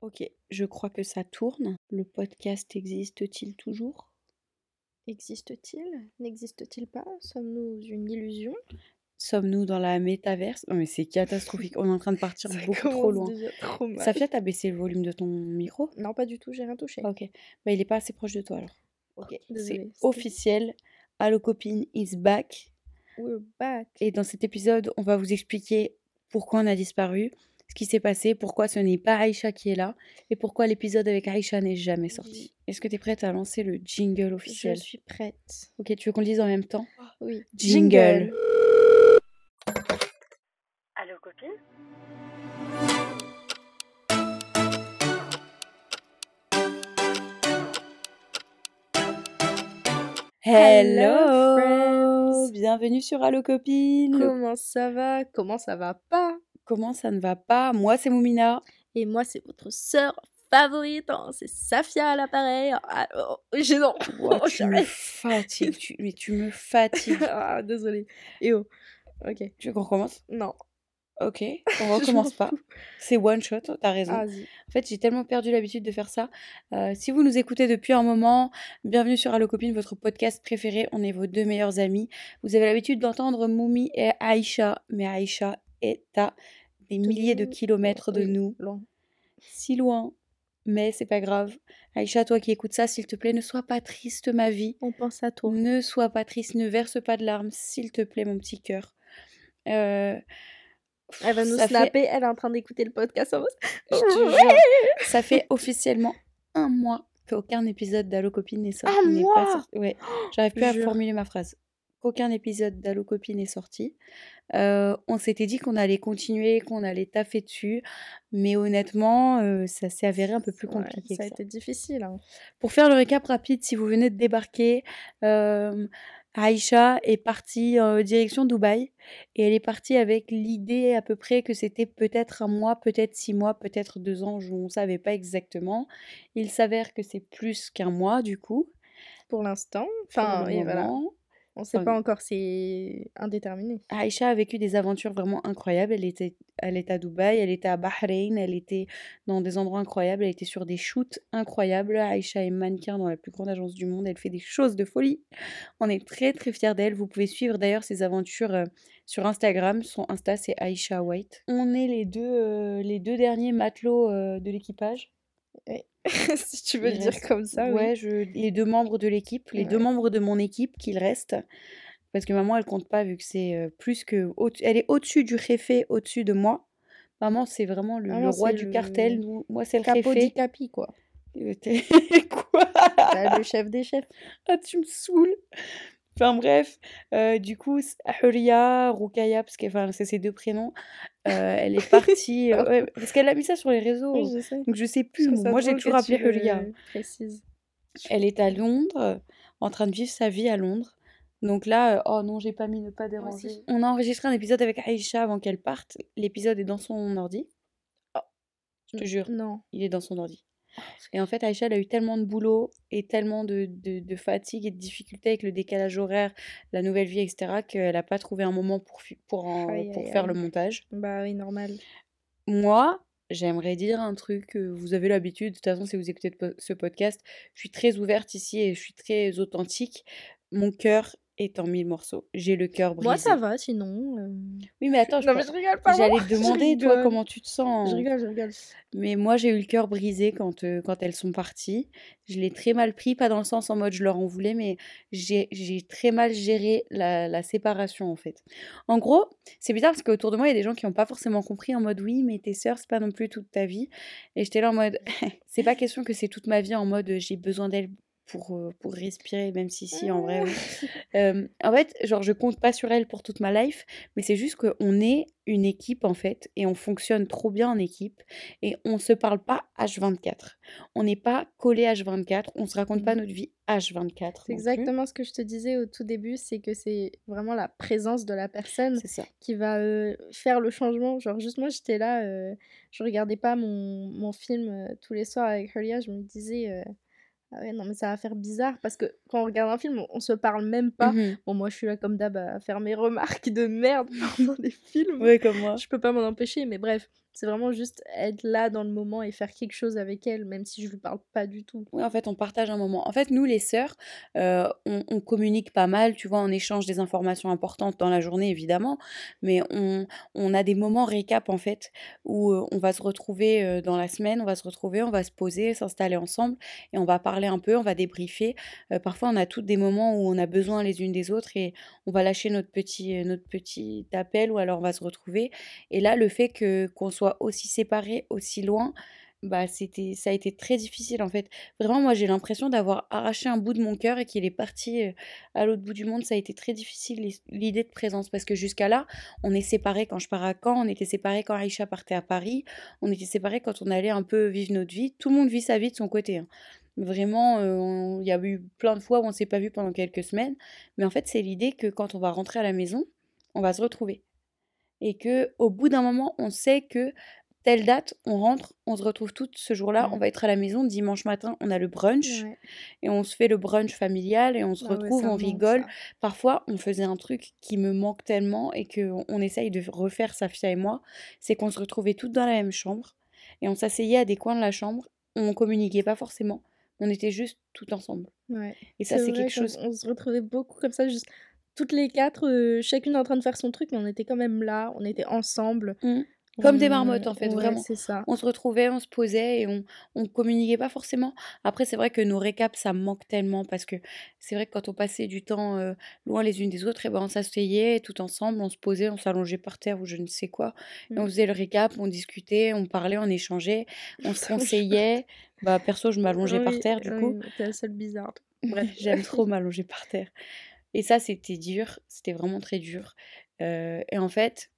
Ok, je crois que ça tourne. Le podcast existe-t-il toujours? Existe-t-il? N'existe-t-il pas? Sommes-nous une illusion? Sommes-nous dans la métaverse? Non mais c'est catastrophique, on est en train de partir Ça beaucoup trop loin. trop. Safia, t'as baissé le volume de ton micro? Non, pas du tout, j'ai rien touché. Ok, bah il est pas assez proche de toi alors. Ok, c'est officiel. Allo copine is back. We're back. Et dans cet épisode, on va vous expliquer pourquoi on a disparu, ce qui s'est passé, pourquoi ce n'est pas Aïcha qui est là, et pourquoi l'épisode avec Aïcha n'est jamais sorti. Est-ce que tu es prête à lancer le jingle Je officiel suis prête. Ok, tu veux qu'on le dise en même temps? Oui. Jingle. Allô copine? Hello friends. Bienvenue sur Allo Copine. Comment ça va? Comment ça va pas? Comment ça ne va pas Moi, c'est Moumina. Et moi, c'est votre sœur favorite. hein, C'est Safia à l'appareil. Ah, oh, j'ai non. Ouah, Oh, tu me fatigues, tu- mais tu me fatigues. ah, désolée. Et oh. Ok. tu veux qu'on recommence? Non. Ok, on recommence pas. C'est one shot, t'as raison. Ah. En fait, j'ai tellement perdu l'habitude de faire ça. Euh, si vous nous écoutez depuis un moment, bienvenue sur Allo Copine, votre podcast préféré. On est vos deux meilleurs amis. Vous avez l'habitude d'entendre Moumi et Aïcha, mais Aïcha est à des milliers de kilomètres de nous, si loin. Mais c'est pas grave. Aïcha, toi qui écoutes ça, s'il te plaît, ne sois pas triste, ma vie. On pense à toi. Ne sois pas triste, ne verse pas de larmes, s'il te plaît, mon petit cœur. Euh, Elle va nous ça fait- snapper. Elle est en train d'écouter le podcast. en mode, Je te jure, ça fait officiellement un mois qu'aucun épisode d'Allo Copine n'est sorti. Un mois pas sorti. Ouais, j'arrive plus à Jure. formuler ma phrase. Qu'aucun épisode d'Allo Copine n'est sorti. Euh, on s'était dit qu'on allait continuer, qu'on allait taffer dessus, mais honnêtement, euh, ça s'est avéré un peu plus Ouais, compliqué. ça a ça. été difficile. hein. Pour faire le récap rapide, si vous venez de débarquer, euh, Aïcha est partie en direction Dubaï et elle est partie avec l'idée à peu près que c'était peut-être un mois, peut-être six mois, peut-être deux ans, je- on ne savait pas exactement. Il s'avère que c'est plus qu'un mois du coup. Pour l'instant. Enfin, et voilà. On sait Enfin, pas encore, c'est indéterminé. Aïcha a vécu des aventures vraiment incroyables. Elle était, elle était à Dubaï, elle était à Bahreïn, elle était dans des endroits incroyables, elle était sur des shoots incroyables. Aïcha est mannequin dans la plus grande agence du monde, elle fait des choses de folie. On est très très fiers d'elle. Vous pouvez suivre d'ailleurs ses aventures euh, sur Instagram. Son Insta c'est Aïcha White. On est les deux, euh, les deux derniers matelots euh, de l'équipage. si tu veux le dire reste- comme ça, ouais, oui. je, les deux membres de l'équipe, les deux membres de mon équipe qu'il reste. Parce que maman, elle compte pas vu que c'est euh, plus que. elle est au-dessus du réfé, au-dessus de moi. Maman, c'est vraiment le, le Maman, roi du le cartel. moi, c'est le Capo di réfé. capi, quoi. Euh, Quoi? Bah, le chef des chefs. Ah, tu me saoules. Enfin bref, euh, du coup, Huria, Rukaya, parce que enfin, c'est ses deux prénoms, euh, elle est partie. euh, ouais, parce qu'elle a mis ça sur les réseaux. Oui, je sais. Donc je sais plus. moi. j'ai toujours appelé Huria. Elle est à Londres, en train de vivre sa vie à Londres. Donc là, oh non, j'ai pas mis ne pas déranger. On a enregistré un épisode avec Aïcha avant qu'elle parte. L'épisode est dans son ordi. Oh. Je te jure, Non. il est dans son ordi. Et en fait, Aïcha, elle a eu tellement de boulot et tellement de, de, de fatigue et de difficultés avec le décalage horaire, la nouvelle vie, etc., qu'elle n'a pas trouvé un moment pour, pour, en- Aïe, pour aïe, faire aïe. le montage. Bah oui, normal. Moi, j'aimerais dire un truc, vous avez l'habitude, de toute façon, si vous écoutez ce podcast, je suis très ouverte ici et je suis très authentique. Mon cœur est en mille morceaux. J'ai le cœur brisé. Moi, ça va, sinon. euh, Oui, mais attends, je Non, mais pense- je rigole pas. j'allais te demander, toi, comment tu te sens. Je rigole, je rigole. Mais moi, j'ai eu le cœur brisé quand, euh, quand elles sont parties. Je l'ai très mal pris, pas dans le sens en mode je leur en voulais, mais j'ai j'ai très mal géré la, la séparation, en fait. En gros, c'est bizarre parce qu'autour de moi, il y a des gens qui n'ont pas forcément compris en mode oui, mais tes sœurs, c'est pas non plus toute ta vie. Et j'étais là en mode c'est pas question que c'est toute ma vie en mode euh, j'ai besoin d'elles pour, euh, pour respirer, même si, si, en vrai, oui. Euh, en fait, genre, je compte pas sur elle pour toute ma life, mais c'est juste qu'on est une équipe, en fait, et on fonctionne trop bien en équipe, et on se parle pas H24. On n'est pas collé H24, on se raconte pas Mhm. notre vie H24. C'est plus. exactement ce que je te disais au tout début, c'est que c'est vraiment la présence de la personne qui va euh, faire le changement. Genre, juste moi, j'étais là, euh, je regardais pas mon, mon film euh, tous les soirs avec Huria, je me disais, ah ouais, non, mais ça va faire bizarre parce que quand on regarde un film, on, on se parle même pas. Mhm. Bon, moi, je suis là comme d'hab à faire mes remarques de merde pendant les films. Ouais, comme moi. Je peux pas m'en empêcher, mais bref. C'est vraiment juste être là dans le moment et faire quelque chose avec elle, même si je lui parle pas du tout. Oui, en fait, on partage un moment. En fait, nous, les sœurs, euh, on, on communique pas mal, tu vois, on échange des informations importantes dans la journée, évidemment, mais on, on a des moments récap, en fait, où euh, on va se retrouver euh, dans la semaine, on va se retrouver, on va se poser, s'installer ensemble, et on va parler un peu, on va débriefer. Parfois, on a toutes des moments où on a besoin les unes des autres, et on va lâcher notre petit, notre petit appel, ou alors on va se retrouver. Et là, le fait que qu'on soit aussi séparés, aussi loin, bah c'était ça a été très difficile en fait. Vraiment moi j'ai l'impression d'avoir arraché un bout de mon cœur et qu'il est parti euh, à l'autre bout du monde. Ça a été très difficile l'idée de présence parce que jusqu'à là, on est séparés quand je pars à Caen, on était séparés quand Aïcha partait à Paris, on était séparés quand on allait un peu vivre notre vie. Tout le monde vit sa vie de son côté. hein. Vraiment, euh, il y a eu plein de fois où on s'est pas vu pendant quelques semaines, mais en fait c'est l'idée que quand on va rentrer à la maison, on va se retrouver et que au bout d'un moment, on sait que telle date, on rentre, on se retrouve toutes ce jour-là, on Mm. va être à la maison dimanche matin, on a le brunch Ouais. et on se fait le brunch familial et on se Ah ouais, retrouve, on rigole. ça. Parfois, on faisait un truc qui me manque tellement et que on essaye de refaire Safia et moi, c'est qu'on se retrouvait toutes dans la même chambre et on s'asseyait à des coins de la chambre, on communiquait pas forcément, on était juste tout ensemble. Et ça, C'est quelque qu'on chose. on se retrouvait beaucoup comme ça, juste toutes les quatre, euh, chacune en train de faire son truc, mais on était quand même là, on était ensemble. Mm. Comme des marmottes en fait, Ouais, vraiment. c'est ça. On se retrouvait, on se posait et on, on communiquait pas forcément. Après, c'est vrai que nos récaps, ça me manque tellement parce que c'est vrai que quand on passait du temps euh, loin les unes des autres, et ben on s'asseyait tout ensemble, on se posait, on s'allongeait par terre ou je ne sais quoi. Et on Mm. faisait le récap, on discutait, on parlait, on échangeait, on se conseillait. Bah, perso, je m'allongeais par terre du oui, coup. T'es la seule bizarre. Bref, j'aime trop m'allonger par terre. Et ça, c'était dur, c'était vraiment très dur. Euh, et en fait,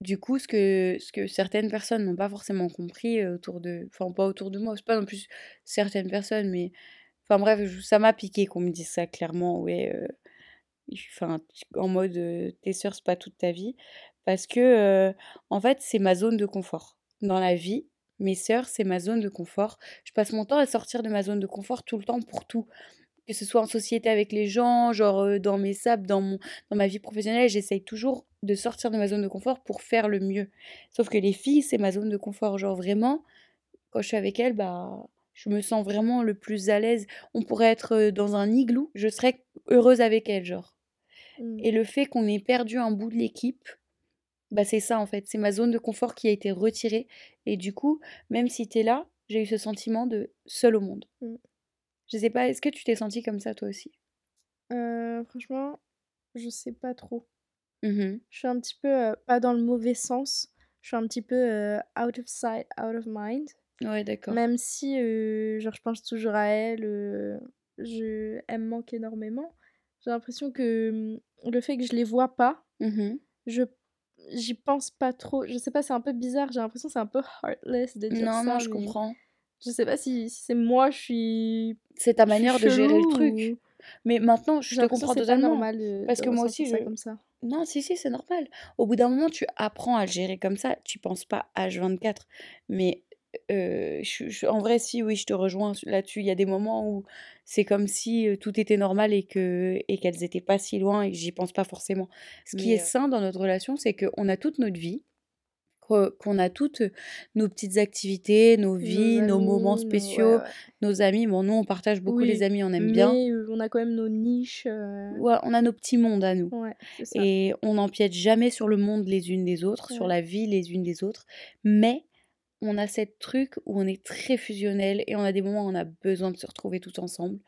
du coup, ce que, ce que certaines personnes n'ont pas forcément compris euh, autour de... Enfin, pas autour de moi, c'est pas non plus certaines personnes, mais... Enfin bref, ça m'a piqué qu'on me dise ça clairement, ouais. euh, en mode, euh, tes sœurs, c'est pas toute ta vie. Parce que, en fait, c'est ma zone de confort. Dans la vie, mes sœurs, c'est ma zone de confort. Je passe mon temps à sortir de ma zone de confort tout le temps pour tout que ce soit en société avec les gens, genre euh, dans mes sables, dans mon, dans ma vie professionnelle, j'essaye toujours de sortir de ma zone de confort pour faire le mieux. Sauf que les filles, c'est ma zone de confort. Genre vraiment, quand je suis avec elles, bah, je me sens vraiment le plus à l'aise. On pourrait être euh, dans un igloo, je serais heureuse avec elles, genre. Et le fait qu'on ait perdu un bout de l'équipe, bah c'est ça en fait. C'est ma zone de confort qui a été retirée. Et du coup, même si t'es là, j'ai eu ce sentiment de seul au monde. Mm. Je sais pas, est-ce que tu t'es sentie comme ça toi aussi? Euh, franchement, je sais pas trop. Mhm. Je suis un petit peu, euh, pas dans le mauvais sens, je suis un petit peu euh, out of sight, out of mind. Ouais, d'accord. Même si, genre, je pense toujours à elle, je... elle me manque énormément. J'ai l'impression que hum, le fait que je les vois pas, Mhm. je j'y pense pas trop. Je sais pas, c'est un peu bizarre. J'ai l'impression que c'est un peu heartless de dire Non, ça. non, je mais comprends. Je sais pas si, si c'est moi, je suis, C'est ta manière de gérer le truc. ou- Mais maintenant, je te comprends totalement. normal de, Parce de que moi aussi, je... comme ça. Non, si, si, c'est normal. Au bout d'un moment, tu apprends à le gérer comme ça. Tu penses pas H24. Mais euh, je, je- en vrai, si, oui, je te rejoins là-dessus. Il y a des moments où c'est comme si euh, tout était normal et que et qu'elles étaient pas si loin et que j'y pense pas forcément. Ce qui est euh, sain dans notre relation, c'est qu'on a toute notre vie, qu'on a toutes nos petites activités, nos vies, nos moments amis, spéciaux, ouais. nos amis. Bon, nous, on partage beaucoup les amis, on aime bien. mais euh, on a quand même nos niches. euh, Ouais, on a nos petits mondes à nous. Ça. Et on n'empiète jamais sur le monde les unes des autres, sur la vie les unes des autres. Mais on a cette truc où on est très fusionnel et on a des moments où on a besoin de se retrouver tout ensemble.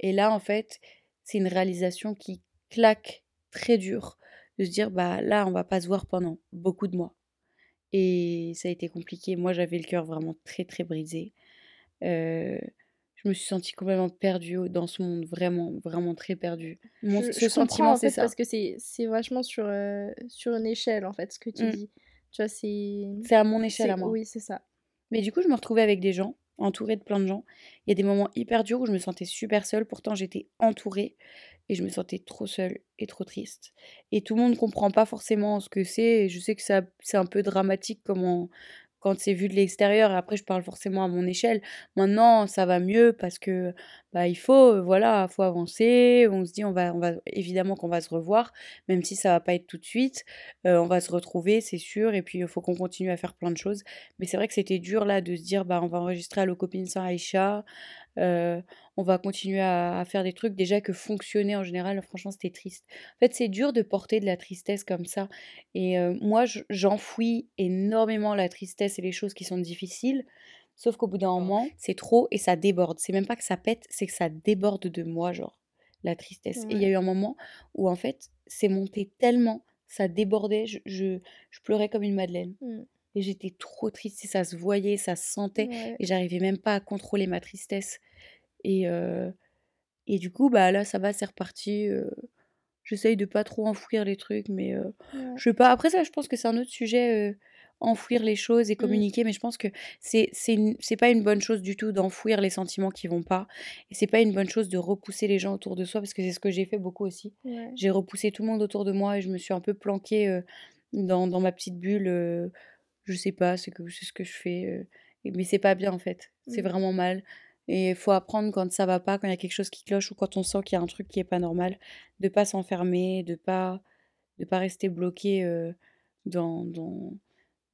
Et là, en fait, c'est une réalisation qui claque très dur de se dire, bah là, on va pas se voir pendant beaucoup de mois. Et ça a été compliqué. Moi, j'avais le cœur vraiment très, très brisé. Euh, je me suis sentie complètement perdue dans ce monde, vraiment, vraiment très perdue. Mon, Je, ce je sentiment, en c'est fait ça. parce que c'est vachement sur, euh, sur une échelle en fait ce que tu Mm. dis. Tu vois, c'est. C'est à mon échelle à moi. Oui, c'est ça. Mais du coup, je me retrouvais avec des gens, entourée de plein de gens. Il y a des moments hyper durs où je me sentais super seule, pourtant j'étais entourée et je me sentais trop seule et trop triste. Et tout le monde comprend pas forcément ce que c'est. Je sais que ça, c'est un peu dramatique comment, quand c'est vu de l'extérieur. Après, je parle forcément à mon échelle. Maintenant, ça va mieux parce que bah, il faut, euh, voilà, faut avancer. On se dit, on va, on va évidemment qu'on va se revoir, même si ça va pas être tout de suite. Euh, on va se retrouver, c'est sûr. Et puis, il faut qu'on continue à faire plein de choses. Mais c'est vrai que c'était dur là de se dire, bah, on va enregistrer à copine sans Aïcha. Euh, on va continuer à, faire des trucs déjà que fonctionner en général. Franchement, c'était triste. En fait, c'est dur de porter de la tristesse comme ça. Et moi, j'enfouis énormément la tristesse et les choses qui sont difficiles. Sauf qu'au bout d'un moment, c'est trop et ça déborde. C'est même pas que ça pète, c'est que ça déborde de moi, genre, la tristesse. Et il y a eu un moment où, en fait, c'est monté tellement, ça débordait, je, je, pleurais comme une madeleine. Mmh. Et j'étais trop triste, et ça se voyait, ça se sentait, et j'arrivais même pas à contrôler ma tristesse. Et, et du coup, bah là, ça va, c'est reparti. J'essaye de pas trop enfouir les trucs, mais je sais pas. Après ça, je pense que c'est un autre sujet enfouir les choses et mmh. communiquer, mais je pense que c'est c'est pas une bonne chose du tout d'enfouir les sentiments qui vont pas. Et c'est pas une bonne chose de repousser les gens autour de soi, parce que c'est ce que j'ai fait beaucoup aussi. J'ai repoussé tout le monde autour de moi et je me suis un peu planquée dans, dans, ma petite bulle. Je sais pas, c'est ce que je fais. mais c'est pas bien en fait. C'est mmh. vraiment mal. Et il faut apprendre quand ça va pas, quand il y a quelque chose qui cloche ou quand on sent qu'il y a un truc qui est pas normal, de pas s'enfermer, de pas de pas rester bloqué dans, dans,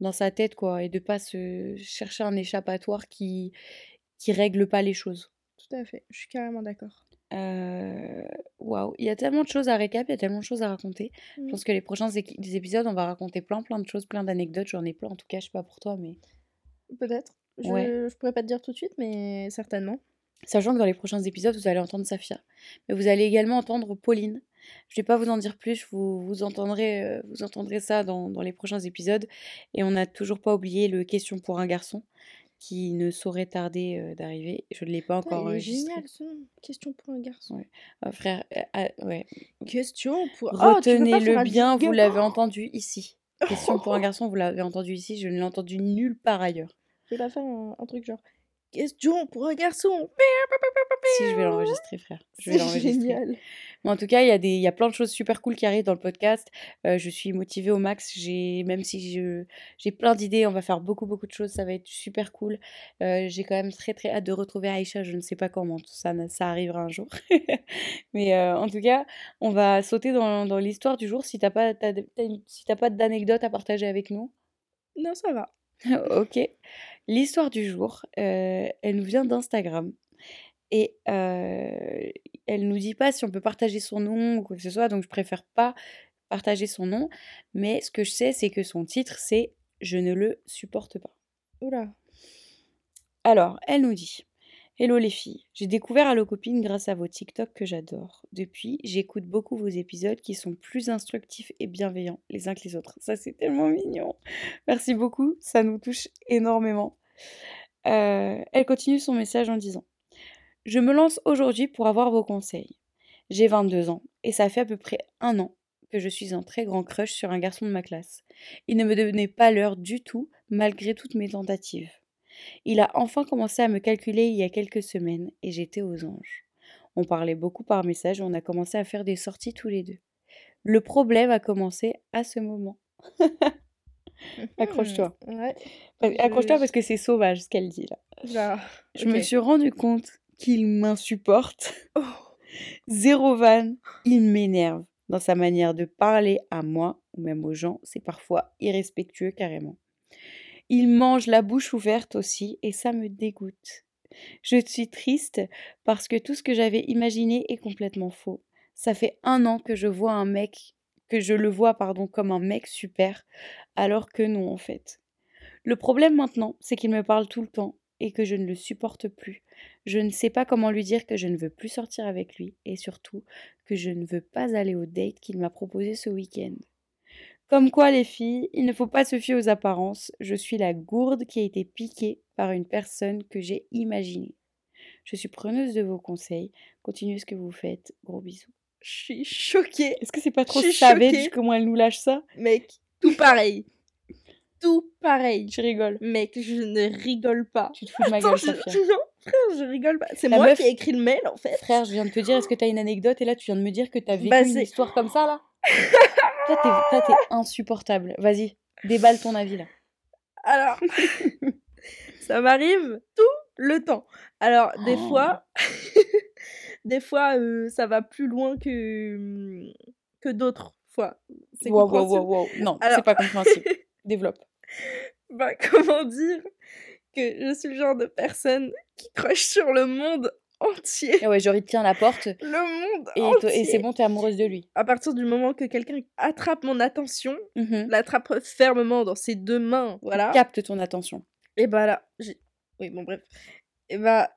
dans sa tête, quoi, et de pas se chercher un échappatoire qui qui règle pas les choses. Tout à fait, je suis carrément d'accord. Waouh, il y a tellement de choses à récap, il y a tellement de choses à raconter. Je pense que les prochains épisodes, on va raconter plein plein de choses, plein d'anecdotes. J'en ai plein, en tout cas, je sais pas pour toi, mais. Peut-être. Je, je pourrais pas te dire tout de suite, mais certainement. Sachant que dans les prochains épisodes, vous allez entendre Safia. Mais vous allez également entendre Pauline, je vais pas vous en dire plus, vous, vous, entendrez, euh, vous entendrez ça dans, dans, les prochains épisodes. Et on n'a toujours pas oublié le question pour un garçon qui ne saurait tarder euh, d'arriver. Je ne l'ai pas encore enregistré. génial ce Question pour un garçon. Ouais. Ah, frère, euh, ouais. Question pour... Oh, Retenez-le bien, vous l'avez entendu ici. Question pour un garçon, vous l'avez entendu ici, je ne l'ai entendu nulle part ailleurs. Je vais pas faire un truc genre question pour un garçon. Si, je vais l'enregistrer, frère. Je vais l'enregistrer. Mais en tout cas, il y, a des, y a plein de choses super cool qui arrivent dans le podcast. Euh, je suis motivée au max. J'ai, même si je, j'ai plein d'idées, on va faire beaucoup, beaucoup de choses. Ça va être super cool. Euh, j'ai quand même très, très hâte de retrouver Aïcha. Je ne sais pas comment tout ça, ça arrivera un jour. Mais euh, en tout cas, on va sauter dans, dans l'histoire du jour. Si tu n'as pas, si pas d'anecdote à partager avec nous. Non, ça va. ok. L'histoire du jour, elle nous vient d'Instagram. Et euh, elle nous dit pas si on peut partager son nom ou quoi que ce soit, donc je préfère pas partager son nom. Mais ce que je sais, c'est que son titre, c'est Je ne le supporte pas. Oula. Alors, elle nous dit Hello les filles, j'ai découvert Allo Copine grâce à vos TikTok que j'adore. Depuis, j'écoute beaucoup vos épisodes qui sont plus instructifs et bienveillants les uns que les autres. Ça, c'est tellement mignon. Merci beaucoup, ça nous touche énormément. Euh, elle continue son message en disant Je me lance aujourd'hui pour avoir vos conseils. J'ai 22 ans et ça fait à peu près un an que je suis un très grand crush sur un garçon de ma classe. Il ne me donnait pas l'heure du tout malgré toutes mes tentatives. Il a enfin commencé à me calculer il y a quelques semaines et j'étais aux anges. On parlait beaucoup par message et on a commencé à faire des sorties tous les deux. Le problème a commencé à ce moment. Accroche-toi. Accroche-toi parce que c'est sauvage ce qu'elle dit là. Je me suis rendu compte qu'il m'insupporte. Oh. Zéro van, il m'énerve. Dans sa manière de parler à moi ou même aux gens, c'est parfois irrespectueux carrément. Il mange la bouche ouverte aussi et ça me dégoûte. Je suis triste parce que tout ce que j'avais imaginé est complètement faux. Ça fait un an que je vois un mec, que je le vois pardon comme un mec super, alors que non en fait. Le problème maintenant, c'est qu'il me parle tout le temps et que je ne le supporte plus. Je ne sais pas comment lui dire que je ne veux plus sortir avec lui et surtout que je ne veux pas aller au date qu'il m'a proposé ce week-end. Comme quoi, les filles, il ne faut pas se fier aux apparences. Je suis la gourde qui a été piquée par une personne que j'ai imaginée. Je suis preneuse de vos conseils. Continuez ce que vous faites. Gros bisous. Je suis choquée. Est-ce que c'est pas trop savage comment elle nous lâche ça? Mec, tout pareil. Tout pareil. Je rigole. Mec, je ne rigole pas. Tu te fous de ma gueule, je... Non, frère, je rigole pas. C'est moi qui ai écrit le mail, en fait. Frère, je viens de te dire, est-ce que t'as une anecdote? Et là, tu viens de me dire que t'as vécu bah, une histoire comme ça, là? Toi, t'es insupportable. Vas-y, déballe ton avis là. Alors, ça m'arrive tout le temps. Alors, des Oh. fois, des fois, euh, ça va plus loin que, que d'autres fois. C'est Wow, wow, wow, wow. Non, Alors- c'est pas compréhensible. Développe. Bah, comment dire que je suis le genre de personne qui crush sur le monde entier. Et ouais, genre, il tient la porte Le monde et, entier. et c'est bon, t'es amoureuse de lui. À partir du moment que quelqu'un attrape mon attention, Mhm. l'attrape fermement dans ses deux mains, voilà. Capte ton attention. Et bah là, j'ai... Oui, bon, bref. Et bah,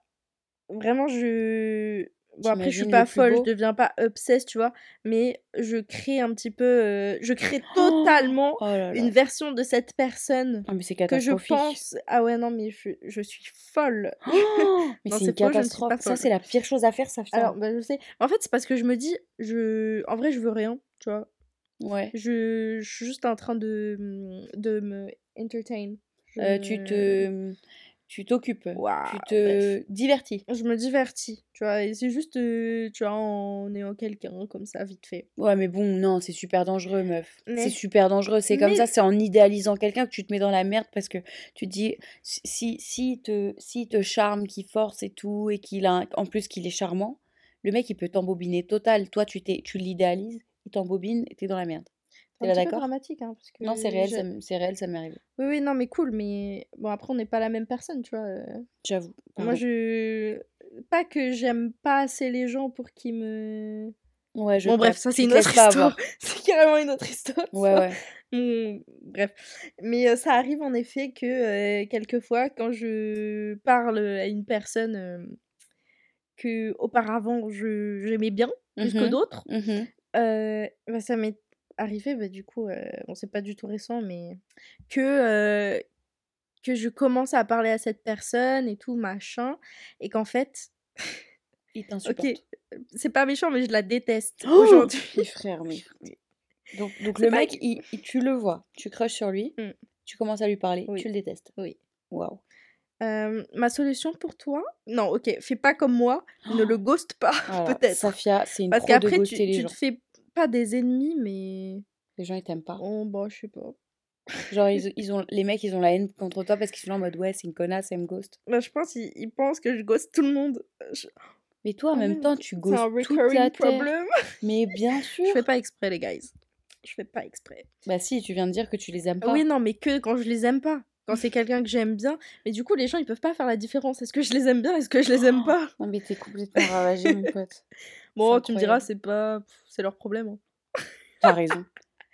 vraiment, je... Bon, après, je suis pas folle, beau je deviens pas obsesse, tu vois, mais je crée un petit peu... euh, Je crée totalement Oh là là. une version de cette personne mais c'est que je pense... Ah ouais, non, mais je, je suis folle. Oh mais c'est une catastrophe. pas Ça, c'est la pire chose à faire, ça. putain. Alors, bah, je sais. En fait, c'est parce que je me dis, je... En vrai, je veux rien, tu vois. ouais. Je, je suis juste en train de, de me entertain. Je Euh, tu te. Tu t'occupes. Tu te divertis. Je me divertis, tu vois, et c'est juste, euh, tu vois, en ayant quelqu'un comme ça, vite fait. Ouais, mais bon, non, c'est super dangereux, meuf. Mais- C'est super dangereux. C'est comme Mais- ça, c'est en idéalisant quelqu'un que tu te mets dans la merde parce que tu te dis, si, si, te, si te charme, qu'il force et tout, et qu'il a, en plus qu'il est charmant, le mec, il peut t'embobiner total. Toi, tu t'es- tu l'idéalises, il t'embobine et t'es dans la merde. Un petit peu dramatique, hein, parce que Non, c'est réel, ça c'est réel, ça m'est arrivé. Oui, oui, non, mais cool, mais bon, après, on n'est pas la même personne, tu vois. euh. J'avoue. Moi, je... Pas que j'aime pas assez les gens pour qu'ils me... Ouais, je Bon, bref, ça, c'est une autre histoire. c'est carrément une autre histoire. Ouais, ça. ouais. Mmh, bref. Mais euh, ça arrive en effet que euh, quelquefois, quand je parle à une personne euh, que auparavant je j'aimais bien plus que Mhm. d'autres, Mhm. bah, ça m'est arrivé, bah, du coup, euh, bon, c'est pas du tout récent, mais que, euh, que je commence à parler à cette personne et tout, machin, et qu'en fait, Il t'insupporte. ok, c'est pas méchant, mais je la déteste Oh aujourd'hui. Frère, mais. Donc, le mec, il, il- tu le vois, tu crushes sur lui, Mm. tu commences à lui parler, Oui. tu le détestes. Oui. Waouh. Ma solution pour toi? Non, ok, fais pas comme moi, ne le ghost pas, peut-être. Safia, c'est une Parce pro de qu'après, tu, les tu gens. te fais pas des ennemis, mais. Les gens, ils t'aiment pas. Oh, bah, je sais pas. Genre, ils, ils ont, les mecs, ils ont la haine contre toi parce qu'ils sont là en mode ouais, c'est une connasse, elle me ghost. Bah, je pense qu'ils ils pensent que je ghost tout le monde. Je- Mais toi, en Ah même temps, tu ghostes toute la recurring terre. Mais bien sûr. Je fais pas exprès, les guys. Je fais pas exprès. Bah si, tu viens de dire que tu les aimes pas. Oui, non, mais que quand je les aime pas. Quand c'est quelqu'un que j'aime bien. Mais du coup, les gens, ils peuvent pas faire la différence. Est-ce que je les aime bien? Est-ce que je les aime pas? Non, mais t'es complètement ravagé, mon pote. Bon, tu me diras, c'est pas. C'est leur problème. hein. T'as raison.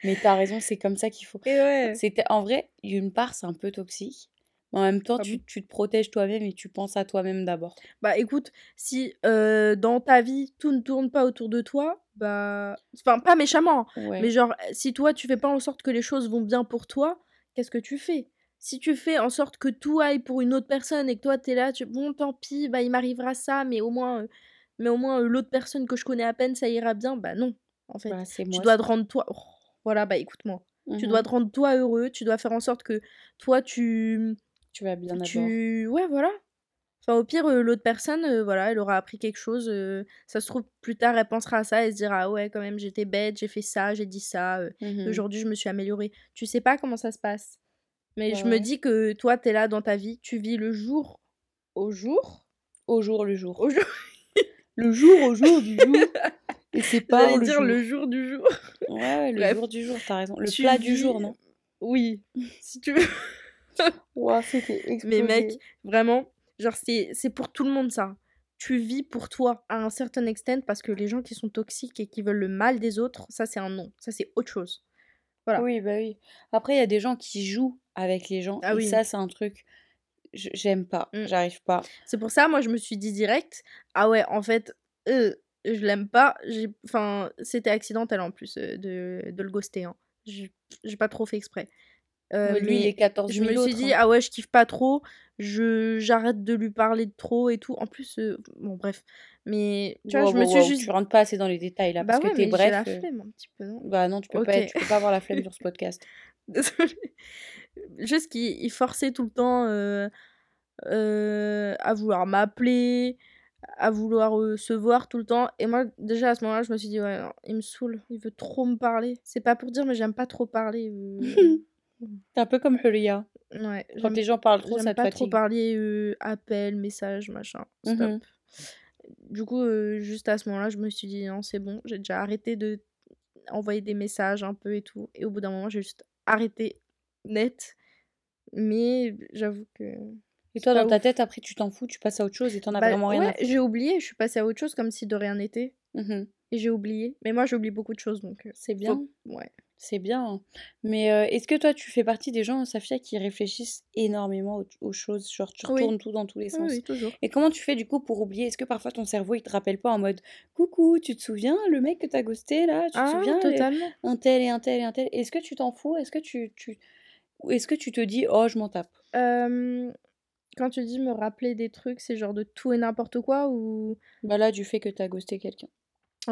Mais t'as raison, c'est comme ça qu'il faut. Ouais. C'était en vrai, d'une part, c'est un peu toxique. Mais en même temps, Ah tu, tu te protèges toi-même et tu penses à toi-même d'abord. Bah écoute, si euh, dans ta vie tout ne tourne pas autour de toi, bah. Enfin, pas méchamment, hein, Ouais. mais genre, si toi tu fais pas en sorte que les choses vont bien pour toi, qu'est-ce que tu fais? Si tu fais en sorte que tout aille pour une autre personne et que toi t'es là, tu... bon tant pis, bah il m'arrivera ça, mais au moins, euh, mais au moins euh, l'autre personne que je connais à peine ça ira bien, bah non, en fait. Bah, tu moi. dois te rendre toi. Oh, voilà, bah écoute-moi. Tu dois te rendre toi heureux, tu dois faire en sorte que toi tu. Tu vas bien. Tu... Ouais, voilà. Enfin, au pire, euh, l'autre personne, euh, voilà, elle aura appris quelque chose. euh, ça se trouve, plus tard, elle pensera à ça et se dira Ah ouais, quand même, j'étais bête, j'ai fait ça, j'ai dit ça. Mhm. Aujourd'hui, je me suis améliorée. Tu sais pas comment ça se passe. Mais je me dis que toi, t'es là dans ta vie, tu vis le jour au jour. Au jour le jour. Au jour. Le jour au jour du jour. Et c'est pas le dire jour. le jour du jour. Ouais, le Bref. jour du jour, t'as raison. Le Tu plat du jour, non? Oui, si tu veux. Mais mec, vraiment, genre, c'est c'est pour tout le monde ça. Tu vis pour toi à un certain extent parce que les gens qui sont toxiques et qui veulent le mal des autres, ça c'est un non. Ça c'est autre chose. Voilà. Oui, bah oui. Après, il y a des gens qui jouent avec les gens. Ah et oui. ça, c'est un truc. J'aime pas. Mm. J'arrive pas. C'est pour ça, moi, je me suis dit direct, ah ouais, en fait, euh, je l'aime pas. Enfin, c'était accidentel en plus euh, de, de le ghoster. Hein. J'ai pas trop fait exprès. Euh, lui, il est 14 je 000 me suis dit, hein. ah ouais, je kiffe pas trop, j'arrête de lui parler de trop et tout. En plus, bon, bref. Mais tu vois, Wow, je me suis wow, juste. Tu rentres pas assez dans les détails là. Bah parce ouais, que t'es bref. la flemme un petit peu, non? Bah non, tu peux, pas, tu peux pas avoir la flemme sur ce podcast. Désolée. Juste qu'il il forçait tout le temps euh, euh, à vouloir m'appeler, à vouloir euh, se voir tout le temps. Et moi, déjà à ce moment-là, je me suis dit, ouais, non, il me saoule, il veut trop me parler. C'est pas pour dire, mais j'aime pas trop parler. euh. T'es un peu comme Huria. Ouais, Quand les gens parlent trop, ça te pas trop parler euh, appel, message, machin. Stop. Mhm. Du coup, euh, juste à ce moment-là, je me suis dit non, c'est bon, j'ai déjà arrêté de envoyer des messages un peu et tout. Et au bout d'un moment, j'ai juste arrêté net. Mais j'avoue que Et toi, dans ta ouf. tête, après, tu t'en fous, tu passes à autre chose et t'en as Bah vraiment rien à ouais, foutre. j'ai oublié, je suis passée à autre chose comme si de rien n'était. Mhm. Et j'ai oublié. Mais moi, j'oublie beaucoup de choses, donc euh, C'est faut... bien. Ouais. C'est bien. hein. Mais euh, est-ce que toi, tu fais partie des gens, Safia, qui réfléchissent énormément aux, aux choses? Genre, tu Oui. retournes tout dans tous les sens. oui, toujours. Et comment tu fais du coup pour oublier? Est-ce que parfois ton cerveau il te rappelle pas en mode Coucou, tu te souviens le mec que t'as ghosté là? Tu te Ah, souviens le- totalement. un tel et un tel et un tel Est-ce que tu t'en fous? Est-ce que tu, tu... Est-ce que tu te dis Oh, je m'en tape Euh, quand tu dis me rappeler des trucs, c'est genre de tout et n'importe quoi ou? Bah là, du fait que t'as ghosté quelqu'un.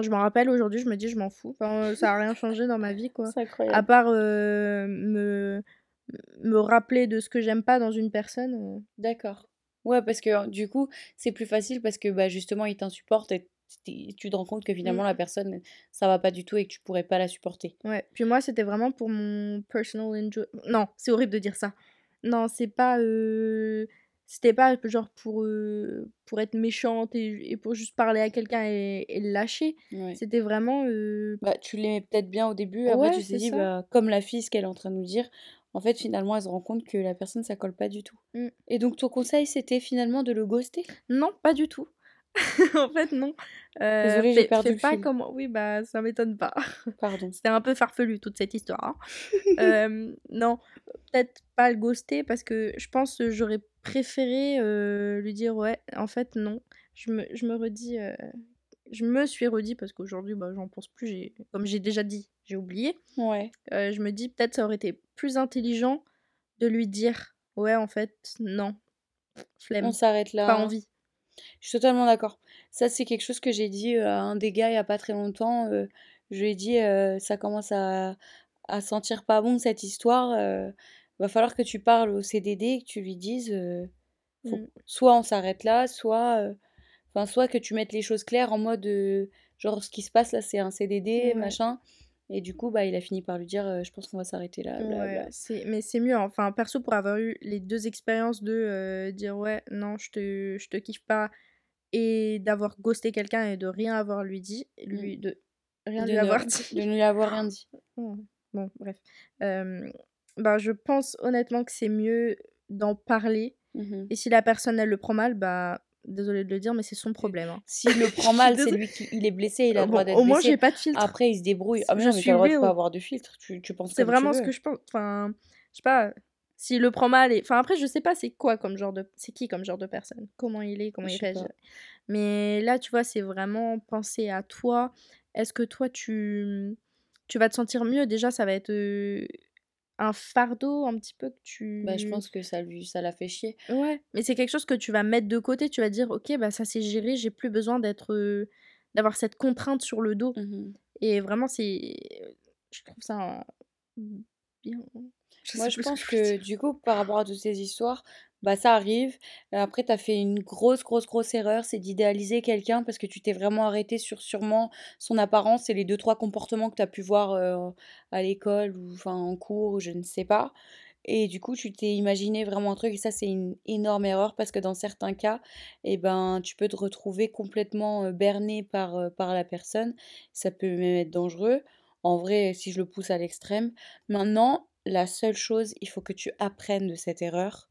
Je m'en rappelle aujourd'hui, je me dis je m'en fous. Enfin, euh, ça a rien changé dans ma vie quoi. C'est À incroyable. part euh, me me rappeler de ce que j'aime pas dans une personne. euh, D'accord. Ouais, parce que du coup, c'est plus facile parce que bah, justement, il t'insupporte et tu te rends compte que finalement, Mm. la personne, ça va pas du tout et que tu pourrais pas la supporter. Ouais. Puis moi, c'était vraiment pour mon personal enjoy. Non, c'est horrible de dire ça. Non, c'est pas. euh, C'était pas genre pour, euh, pour être méchante et, et pour juste parler à quelqu'un et, et le lâcher. Ouais. C'était vraiment. euh, Bah, tu l'aimais peut-être bien au début, après Ouais, tu t'es dit, bah, comme la fille, ce qu'elle est en train de nous dire, en fait, finalement, elle se rend compte que la personne, ça colle pas du tout. Mm. Et donc, ton conseil, c'était finalement de le ghoster? Non, pas du tout. en fait, non. Euh, Désolée, j'ai perdu le pas fil. comment. Oui, bah, ça m'étonne pas. Pardon. C'était un peu farfelu toute cette histoire. hein. Euh, non, peut-être pas le ghoster parce que je pense que j'aurais préféré euh, lui dire ouais, en fait non. Je me, je me redis, euh, je me suis redit parce qu'aujourd'hui bah, j'en pense plus. j'ai- Comme j'ai déjà dit, j'ai oublié. Ouais. Euh, je me dis peut-être ça aurait été plus intelligent de lui dire ouais, en fait non, On flemme, s'arrête là. pas envie. Je suis totalement d'accord. Ça, c'est quelque chose que j'ai dit à un des gars il y a pas très longtemps. je lui ai dit, ça commence à, à sentir pas bon cette histoire. Va falloir que tu parles au CDD et que tu lui dises, euh, faut- Mm. soit on s'arrête là, soit, euh, enfin, soit que tu mettes les choses claires en mode, euh, genre ce qui se passe là, c'est un CDD, Ouais. machin. Et du coup, bah, il a fini par lui dire, je pense qu'on va s'arrêter là. Ouais, mais c'est mieux. Enfin, perso, pour avoir eu les deux expériences de dire ouais, non, je te, je te kiffe pas, et d'avoir ghosté quelqu'un et de rien avoir lui dit, lui, de rien De lui avoir dit. de ne lui avoir rien dit. Bon, bref. Euh, bah, je pense honnêtement que c'est mieux d'en parler. Mhm. Et si la personne, elle le prend mal, bah, désolé de le dire, mais c'est son problème. hein. S'il le prend mal, c'est lui qui il est blessé, il a le droit bon, d'être au moins, blessé. j'ai pas de filtre. Après, il se débrouille. Ah, mais Je non, mais suis t'as le droit de pas avoir de filtre. Tu, tu penses C'est tu vraiment ce que je pense. Enfin, je sais pas. S'il le prend mal et. Enfin, après, je sais pas c'est quoi comme genre de. C'est qui comme genre de personne Comment il est Comment Je il réagit. Mais là, tu vois, c'est vraiment penser à toi. Est-ce que toi, tu. Tu vas te sentir mieux? Déjà, ça va être euh, un fardeau un petit peu que tu. Bah, je pense que ça lui, ça l'a fait chier. Ouais, mais c'est quelque chose que tu vas mettre de côté. Tu vas dire, ok, bah ça c'est géré, j'ai plus besoin d'être. euh, d'avoir cette contrainte sur le dos. Mhm. Et vraiment, c'est. Je trouve ça euh, bien. Je Moi, je pense que du coup, par rapport à toutes ces histoires, bah ça arrive. Euh, Après, t'as fait une grosse, grosse, grosse erreur, c'est d'idéaliser quelqu'un parce que tu t'es vraiment arrêté sur sûrement son apparence et les deux, trois comportements que t'as pu voir euh, à l'école ou enfin en cours ou je ne sais pas. Et du coup, tu t'es imaginé vraiment un truc et ça, c'est une énorme erreur parce que dans certains cas, eh ben, tu peux te retrouver complètement berné par, par la personne. Ça peut même être dangereux. En vrai, si je le pousse à l'extrême. Maintenant, la seule chose, il faut que tu apprennes de cette erreur.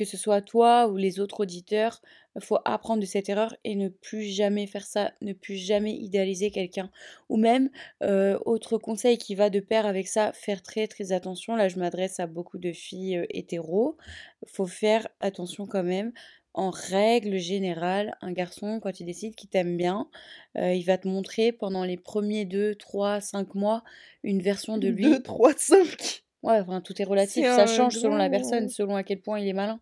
Que ce soit toi ou les autres auditeurs, il faut apprendre de cette erreur et ne plus jamais faire ça, ne plus jamais idéaliser quelqu'un. Ou même, euh, autre conseil qui va de pair avec ça, faire très très attention. Là, je m'adresse à beaucoup de filles euh, hétéros. faut faire attention quand même. En règle générale, un garçon, quand il décide qu'il t'aime bien, euh, il va te montrer pendant les premiers 2, 3, 5 mois une version de lui. 2, 3, 5. Ouais, enfin, tout est relatif. Ça change selon la personne, selon à quel point il est malin.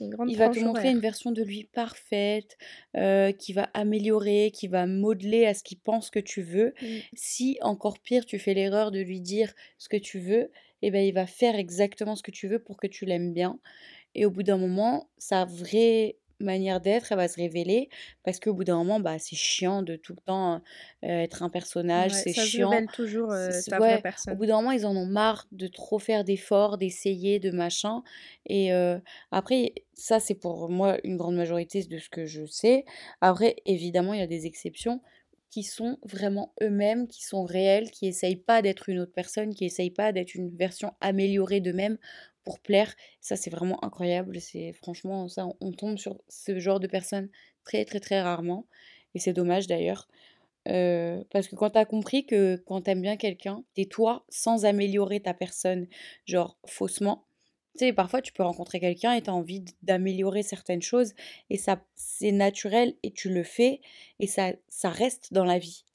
Il va te montrer horaire. une version de lui parfaite, euh, qui va améliorer, qui va modeler à ce qu'il pense que tu veux. Si, encore pire, tu fais l'erreur de lui dire ce que tu veux, eh ben, il va faire exactement ce que tu veux pour que tu l'aimes bien. Et au bout d'un moment, sa vraie manière d'être, elle va se révéler parce qu'au bout d'un moment, bah, c'est chiant de tout le temps euh, être un personnage, Ouais, c'est ça chiant. révèle toujours euh, ta vraie ouais, au personne. bout d'un moment, ils en ont marre de trop faire d'efforts, d'essayer, de machin. Et euh, après, ça, c'est pour moi une grande majorité de ce que je sais. Après, évidemment, il y a des exceptions qui sont vraiment eux-mêmes, qui sont réels, qui essayent pas d'être une autre personne, qui essayent pas d'être une version améliorée d'eux-mêmes pour plaire. Ça, c'est vraiment incroyable. C'est franchement, ça, on tombe sur ce genre de personnes très, très, très rarement. Et c'est dommage d'ailleurs. Euh, parce que quand t'as compris que quand t'aimes bien quelqu'un, t'es toi sans améliorer ta personne, genre faussement. Tu sais, parfois tu peux rencontrer quelqu'un et t'as envie d- d'améliorer certaines choses et ça, c'est naturel et tu le fais et ça, ça reste dans la vie.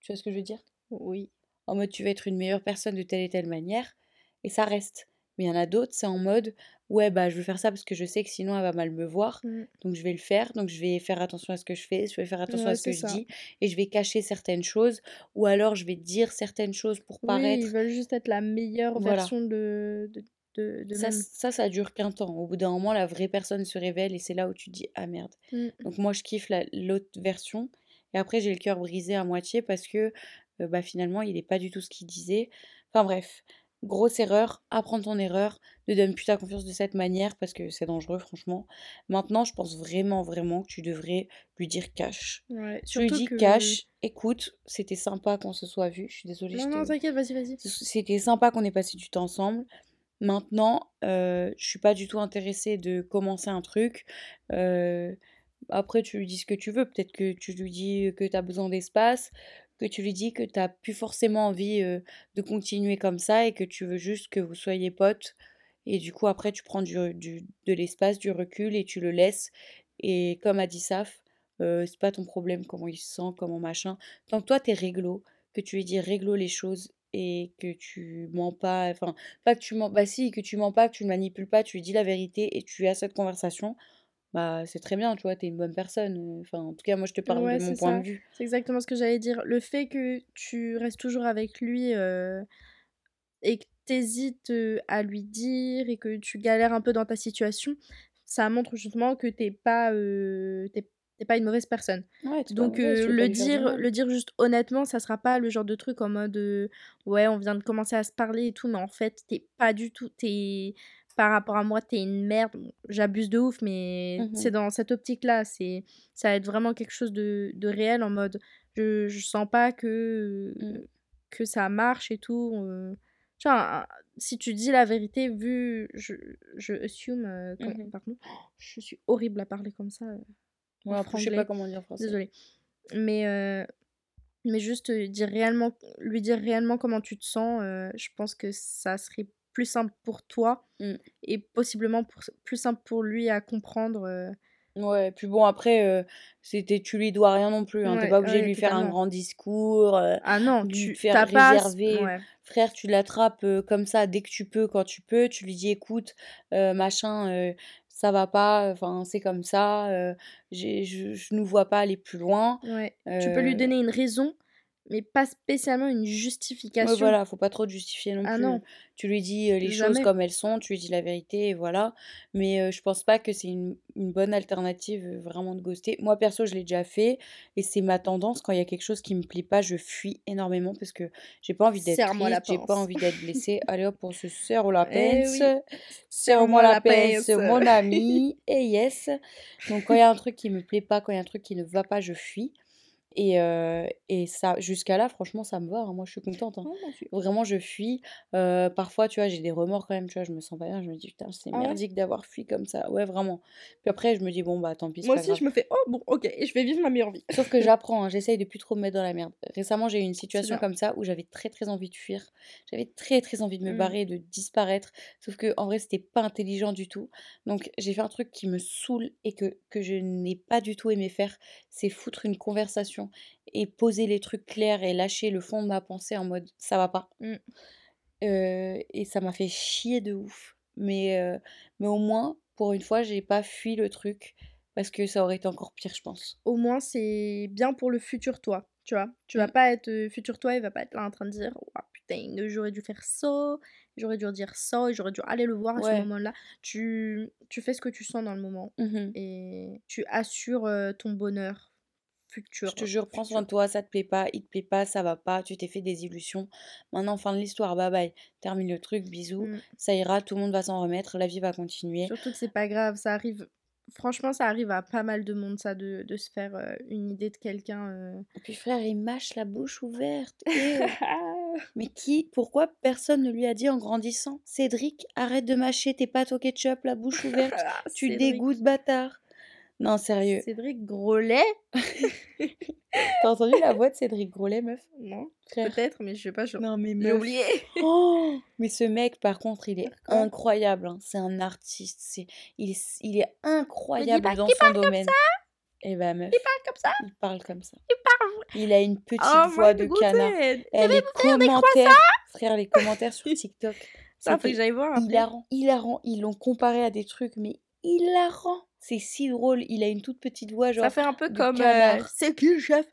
Tu vois ce que je veux dire? Oui. En mode tu veux être une meilleure personne de telle et telle manière et ça reste. Mais il y en a d'autres, c'est en mode ouais, bah je veux faire ça parce que je sais que sinon elle va mal me voir. Mm. Donc je vais le faire, donc je vais faire attention à ce que je fais, je vais faire attention Ouais, à ce que je dis et je vais cacher certaines choses ou alors je vais dire certaines choses pour Oui, paraître. ils veulent juste être la meilleure Voilà. version de, de, de, de Ça, même. ça, ça dure qu'un temps. Au bout d'un moment, la vraie personne se révèle et c'est là où tu te dis ah merde. Mm. Donc moi, je kiffe la- l'autre version et après j'ai le cœur brisé à moitié parce que euh, bah, finalement, il n'est pas du tout ce qu'il disait. Enfin bref, grosse erreur, apprends ton erreur, ne donne plus ta confiance de cette manière parce que c'est dangereux, franchement. Maintenant, je pense vraiment, vraiment que tu devrais lui dire cash. Ouais, Tu lui dis que... cash, écoute, c'était sympa qu'on se soit vu, je suis désolée, je Non, non, te... t'inquiète, vas-y, vas-y. C'était sympa qu'on ait passé du temps ensemble. Maintenant, euh, je suis pas du tout intéressée de commencer un truc. Euh, après, tu lui dis ce que tu veux. Peut-être que tu lui dis que tu as besoin d'espace, que tu lui dis que tu plus forcément envie euh, de continuer comme ça et que tu veux juste que vous soyez potes. Et du coup, après, tu prends du, du- de l'espace, du recul et tu le laisses. Et comme a dit Saf, euh, c'est pas ton problème comment il se sent, comment machin. Tant que toi, t'es réglo, que tu lui dis réglo les choses et que tu mens pas, enfin, pas que tu mens, bah si, que tu mens pas, que tu ne manipules pas, tu lui dis la vérité et tu as cette conversation, bah c'est très bien, tu vois, t'es une bonne personne. euh, Enfin, en tout cas, moi, je te parle Ouais, de mon point ça. de vue. C'est exactement ce que j'allais dire. Le fait que tu restes toujours avec lui euh, et que t'hésites euh, à lui dire et que tu galères un peu dans ta situation, ça montre justement que t'es pas, euh, t'es t'es pas une mauvaise personne. Ouais, t'es pas Donc euh, le dire, le dire juste honnêtement, ça sera pas le genre de truc en mode euh, ouais, on vient de commencer à se parler et tout, mais en fait, t'es pas du tout, t'es par rapport à moi, t'es une merde. J'abuse de ouf, mais Mhm. c'est dans cette optique-là, c'est ça va être vraiment quelque chose de, de réel en mode je, je sens pas que Mm. que ça marche et tout. euh. Si tu dis la vérité, vu je je assume, euh, comme- Mhm. pardon, je suis horrible à parler comme ça. Ouais, après, je sais pas comment dire en français. Désolée. Mais, euh, mais juste euh, dire réellement, lui dire réellement comment tu te sens, euh, je pense que ça serait plus simple pour toi Mm. et possiblement pour- plus simple pour lui à comprendre. Ouais, puis bon, après, euh, c'était, tu lui dois rien non plus, hein. T'es pas obligé de lui faire un grand discours, euh, Ah non, lui tu faire pas. réserver. Ouais. Frère, tu l'attrapes euh, comme ça dès que tu peux, quand tu peux. Tu lui dis, écoute, machin, ça va pas, enfin, c'est comme ça, je, je nous vois pas aller plus loin. Tu peux lui donner une raison, mais pas spécialement une Ouais, justification. voilà, faut pas trop te justifier non Ah plus. non, Tu lui dis euh, les choses comme elles sont, tu lui dis la vérité et voilà. Mais euh, je pense pas que c'est une, une bonne alternative euh, vraiment de ghoster. Moi perso, je l'ai déjà fait et c'est ma tendance quand il y a quelque chose qui me plaît pas, je fuis énormément parce que j'ai pas envie d'être triste, j'ai pas envie d'être blessée. Allez hop, on se serre la Eh pince. oui, Serre-moi la la pince. mon ami. Et yes. Donc quand il y a un truc qui me plaît pas, quand il y a un truc qui ne va pas, je fuis. Et, euh, et ça, jusqu'à là, franchement, ça me va. hein. Moi, je suis contente. hein. Oh. Vraiment, je fuis. Euh, parfois, tu vois, j'ai des remords quand même. Tu vois, je me sens pas bien. Je me dis, putain, c'est Ah ouais? merdique d'avoir fui comme ça. Ouais, vraiment. Puis après, je me dis, bon, bah tant pis, Moi aussi, grave. je me fais oh bon, ok, et je vais vivre ma meilleure vie. Sauf que j'apprends, hein, j'essaye de plus trop me mettre dans la merde. Récemment, j'ai eu une situation comme ça où j'avais très très envie de fuir. J'avais très très envie de me Mm. barrer, de disparaître. Sauf que en vrai, c'était pas intelligent du tout. Donc, j'ai fait un truc qui me saoule et que, que je n'ai pas du tout aimé faire. C'est foutre une conversation et poser les trucs clairs et lâcher le fond de ma pensée en mode ça va pas. Mm. Euh, et ça m'a fait chier de ouf. Mais, euh, mais au moins, pour une fois, j'ai pas fui le truc parce que ça aurait été encore pire, je pense. Au moins, c'est bien pour le futur toi. Tu vois, tu vas Mmh. pas être euh, futur toi, il va pas être là en train de dire oh, putain, j'aurais dû faire ça, j'aurais dû dire ça, et j'aurais dû aller le voir à ce moment-là. Tu, tu fais ce que tu sens dans le moment Mmh et tu assures ton bonheur futur. Je te jure, prends soin de toi, ça te plaît pas, il te plaît pas, ça va pas, tu t'es fait des illusions. Maintenant, fin de l'histoire, bye bye. Termine le truc, bisous. Mm. Ça ira, tout le monde va s'en remettre, la vie va continuer. Surtout que c'est pas grave, ça arrive. Franchement, ça arrive à pas mal de monde, ça, de, de se faire euh, une idée de quelqu'un. euh. Et puis frère, il mâche la bouche ouverte. Eh, Mais qui, pourquoi personne ne lui a dit en grandissant Cédric, arrête de mâcher tes pâtes au ketchup, la bouche ouverte. Ah, tu Cédric. dégoûtes, bâtard. Non, sérieux. Cédric Grolet? T'as entendu la voix de Cédric Grolet, meuf? Non, peut-être, mais je sais pas, je Non, mais j'ai meuf. oublié. Oh mais ce mec, par contre, il est incroyable. hein. C'est un artiste. C'est, il, est, il est incroyable dans son domaine. Et bah meuf, Il parle comme ça il parle comme ça. Il parle. Il a une petite Oh voix de canard. Et les commentaires, frère, les commentaires sur TikTok, Ça, faut que j'aille voir hilarant, hilarant. Ils l'ont comparé à des trucs, mais hilarant. C'est si drôle. Il a une toute petite voix, genre. Ça fait un peu comme. euh, c'est qui le chef?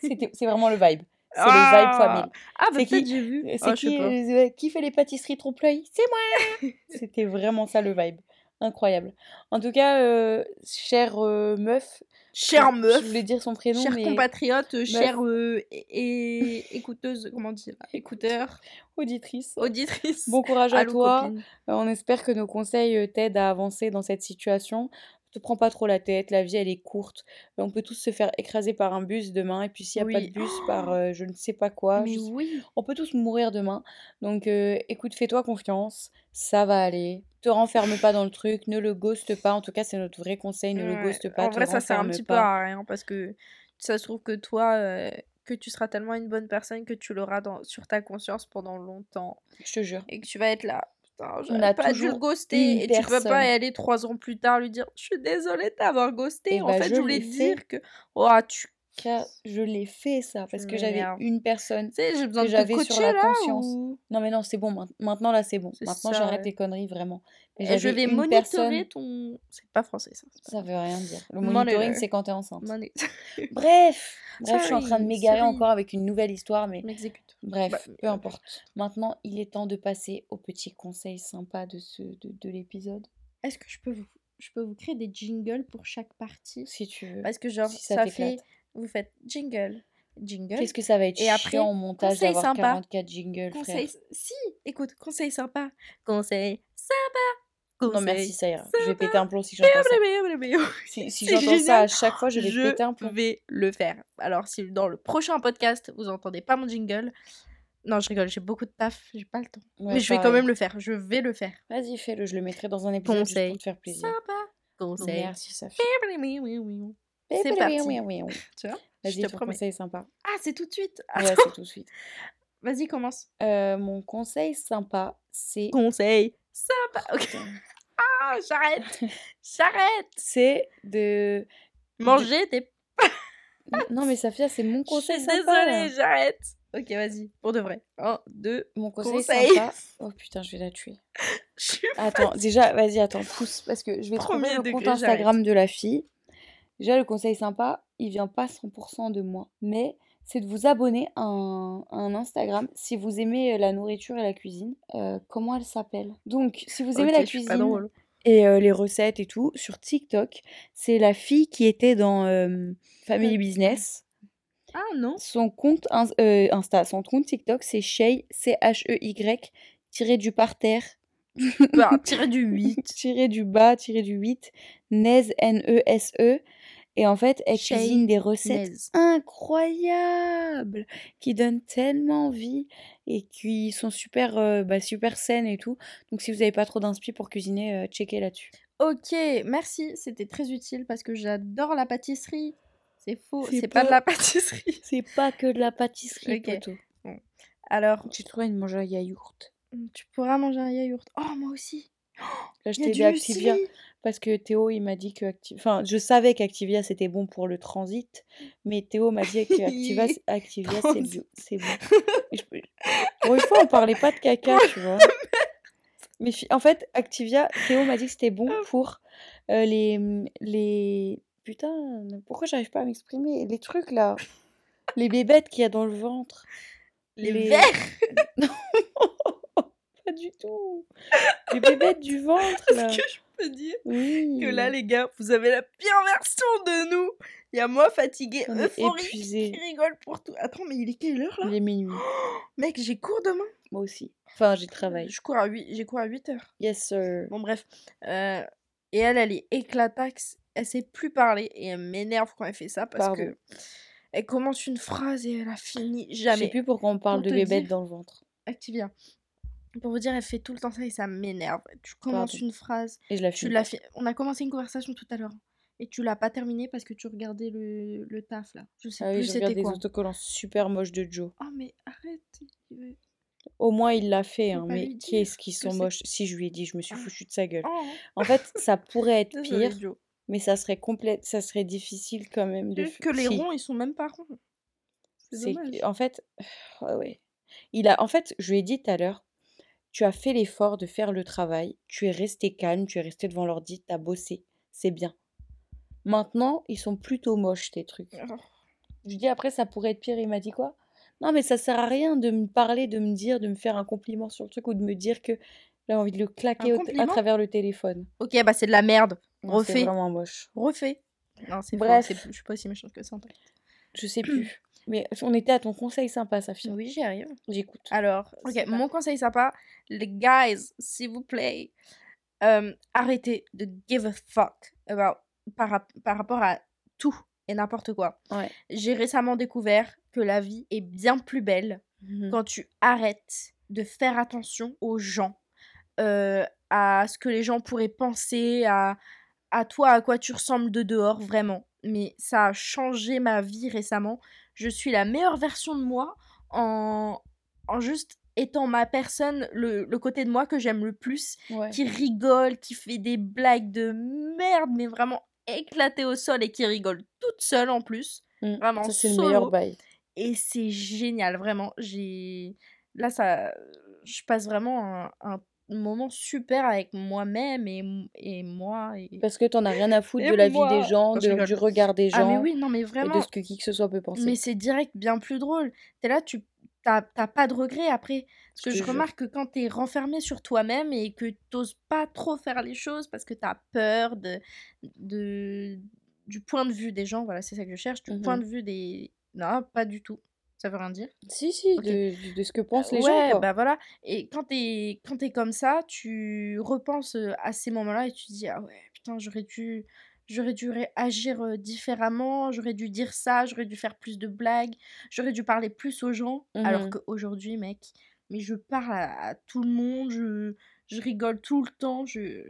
C'était- C'est vraiment le vibe. C'est le Ah vibe fois mille. Ah, bah C'est peut-être j'ai vu. C'est Ah, qui, euh, qui fait les pâtisseries trompe-l'œil? C'est moi C'était vraiment ça le vibe. Incroyable. En tout cas, euh, chère euh, meuf. Chère meuf. Je voulais dire son prénom, Chère mais compatriote, chère euh, et, et- écouteuse, comment là Écouteur, auditrice. auditrice. Bon courage à Allô, toi. Euh, On espère que nos conseils euh, t'aident à avancer dans cette situation. Te prends pas trop la tête, la vie elle est courte. On peut tous se faire écraser par un bus demain, et puis s'il n'y a pas de bus, par euh, je ne sais pas quoi. Mais je oui. On peut tous mourir demain. Donc euh, écoute, fais-toi confiance, ça va aller. Te renferme pas dans le truc, ne le ghoste pas. En tout cas, c'est notre vrai conseil, ne le ghoste pas. En te vrai, ça sert un petit peu pas. à rien parce que ça se trouve que toi, euh, que tu seras tellement une bonne personne que tu l'auras dans, sur ta conscience pendant longtemps Je te jure. et que tu vas être là. Putain, On a pas dû le ghoster et tu peux personne. pas y aller trois ans plus tard lui dire je suis désolée de t'avoir ghosté. Eh en bah, fait, je je voulais fait. dire que oh, tu Car je l'ai fait ça, parce que j'avais une personne. j'ai besoin que j'avais sur la là conscience. ou- Non mais non, c'est bon, main- maintenant là c'est bon. Maintenant j'arrête ouais. les conneries, vraiment. Mais Et je vais monitorer personne... ton. C'est pas français ça. Ça veut rien dire. Le Monitor. monitoring, c'est quand t'es enceinte. Money- Bref, bref, je suis en train de m'égarer encore avec une nouvelle histoire, mais m'exécute. bref, Bah, peu importe. Maintenant, il est temps de passer aux petits conseils sympas de, ce, de, de l'épisode, Est-ce que je peux vous je peux vous créer des jingles pour chaque partie? Si tu veux. Parce que genre si ça ça, fait vous faites jingle jingle Qu'est-ce que ça va être Et après, au montage conseil d'avoir sympa. 44 jingles, conseil frère. si écoute conseil sympa conseil sympa Non merci, ça ira. Je vais sympa. péter un plomb si j'entends ça. Si, si j'entends ça à chaque fois, je vais péter un plomb. vais le faire. Alors, si dans le prochain podcast, vous entendez pas mon jingle, non, je rigole, j'ai beaucoup de taf, j'ai pas le temps. Ouais, Mais je vais quand même le faire, je vais le faire. Vas-y, fais-le, je le mettrai dans un épisode juste Conseil. pour te faire plaisir. Sympa. Conseil. Merci, ça fait. C'est parti. Oui, oui, oui. Tu vois? Vas-y, ton promets. conseil sympa. Ah, c'est tout de suite? Ouais, Attends, c'est tout de suite. Vas-y, commence. Euh, mon conseil sympa, c'est... Conseil. Sympa. Ok. Putain. Ah, j'arrête. J'arrête. C'est de... Manger des. Non, mais Safia, c'est mon conseil sympa. désolée, j'arrête. Ok, vas-y. Pour de vrai. Un, deux. Mon conseil, Conseil. sympa... Oh putain, je vais la tuer. Je suis Attends, déjà, vas-y, attends, pousse, parce que je vais trouver Premier le degré, compte. Instagram de la fille. Déjà, le conseil sympa, il vient pas 100% de moi, mais c'est de vous abonner à un, à un Instagram si vous aimez euh, la nourriture et la cuisine. Euh, comment elle s'appelle? Donc, si vous aimez la cuisine et euh, les recettes et tout, sur TikTok, c'est la fille qui était dans euh, Family. Business. Ah non. Son compte ins- Insta, son compte TikTok, c'est Shay, C-H-E-Y, tiré du parterre, Bah, tirer du 8. tiré du bas, tiré du 8, Nez, N-E-S-E. Et en fait, elle cuisine des recettes incroyables qui donnent tellement envie et qui sont super, euh, bah, super saines et tout. Donc si vous n'avez pas trop d'inspi pour cuisiner, euh, checkez là-dessus. Ok, merci. C'était très utile parce que j'adore la pâtisserie. C'est faux, C'est pas... de la pâtisserie. C'est pas que de la pâtisserie, Ok. poteau. Alors, J'ai trouvé une manger à yaourt. tu pourras manger un yaourt. Oh, moi aussi. Là, je t'ai du dit. Parce que Théo, il m'a dit que Acti- enfin, je savais qu'Activia c'était bon pour le transit, mais Théo m'a dit que Activa, Activia c'est bon. Je Pour une fois, on parlait pas de caca, tu vois. Mais en fait, Activia, Théo m'a dit que c'était bon pour euh, les les putain, pourquoi j'arrive pas à m'exprimer? Les trucs là, Les bébêtes qu'il y a dans le ventre. Les, vers Non, pas du tout. Les bébêtes du ventre, là. Est-ce que je peux dire Oui. que là, les gars, vous avez la pire version de nous Il y a moi fatiguée, euphorique, qui rigole pour tout. Attends, mais il est quelle heure là Il est minuit. Mec, j'ai cours demain. Moi aussi. Enfin, j'ai travail. Je cours à 8, j'ai cours à 8 heures. Yes, sir. Bon, bref. Euh, et elle, elle est éclataxe. Elle sait plus parler et elle m'énerve quand elle fait ça parce Pardon. que elle commence une phrase et elle a fini Je sais jamais. plus pourquoi on parle Pour de te bébêtes dire- dans le ventre. Activia. Pour vous dire, elle fait tout le temps ça et ça m'énerve. Tu commences Pardon. une phrase, Et je la tu fume. l'as fait. On a commencé une conversation tout à l'heure et tu l'as pas terminée parce que tu regardais le, le taf là. Je sais Ah oui, plus c'était regarde des quoi. autocollants super moches de Joe. Oh mais arrête. Au moins, il l'a fait, hein, mais qu'est-ce qu'ils sont moches. Si je lui ai dit, je me suis Ah. foutu de sa gueule. Oh, En fait, ça pourrait être pire, mais ça serait complète, ça serait difficile quand même de. Que les si. ronds, ils sont même pas ronds. C'est en fait, ouais, ouais. Il a, en fait, je lui ai dit tout à l'heure, tu as fait l'effort de faire le travail, tu es resté calme, tu es resté devant l'ordi, t'as bossé, c'est bien. Maintenant, ils sont plutôt moches tes trucs. Oh. Je lui dis après, ça pourrait être pire. Il m'a dit quoi? Non, mais ça sert à rien de me parler, de me dire, de me faire un compliment sur le truc ou de me dire que j'ai envie de le claquer à travers le téléphone. Ok, bah c'est de la merde. Non, C'est Refais. vraiment moche. Refais. Non, c'est Bref. Je suis pas aussi méchante que ça. en fait. Je sais plus. Mais on était à ton conseil sympa, Safi. Oui, j'y arrive. J'écoute. Alors, ok, mon conseil sympa, les guys, s'il vous plaît, euh, arrêtez de give a fuck about, par, par rapport à tout et n'importe quoi. Ouais. J'ai récemment découvert que la vie est bien plus belle Mhm. quand tu arrêtes de faire attention aux gens, euh, à ce que les gens pourraient penser, à, à toi, à quoi tu ressembles de dehors, vraiment. Mais ça a changé ma vie récemment. Je suis la meilleure version de moi en, en juste étant ma personne, le, le côté de moi que j'aime le plus, Ouais. qui rigole, qui fait des blagues de merde, mais vraiment éclatées au sol et qui rigole toute seule en plus. Mm. Vraiment c'est le meilleur bail. Et c'est génial, vraiment. J'ai là ça, je passe vraiment un, un moment super avec moi-même et, et moi. Et... Parce que t'en as rien à foutre Et de la vie des gens, de- du regard des gens, Ah mais oui, non mais et vraiment. de ce que qui que ce soit peut penser. Mais c'est direct bien plus drôle. T'es là, tu t'as t'as pas de regrets après. Parce Je que je remarque que quand t'es renfermé sur toi-même et que t'oses pas trop faire les choses parce que t'as peur de, de du point de vue des gens, voilà, c'est ça que je cherche, du point Mhm. de vue des... Non, pas du tout. Ça veut rien dire. Si, si, de, de ce que pensent les ouais, gens, quoi. bah voilà. Et quand t'es quand t'es comme ça, tu repenses euh, à ces moments-là et tu te dis ah ouais putain j'aurais dû j'aurais dû ré- agir euh, différemment, j'aurais dû dire ça, j'aurais dû faire plus de blagues, j'aurais dû parler plus aux gens. Alors Mhm. qu'aujourd'hui mec, mais je parle à, à tout le monde, je je rigole tout le temps, je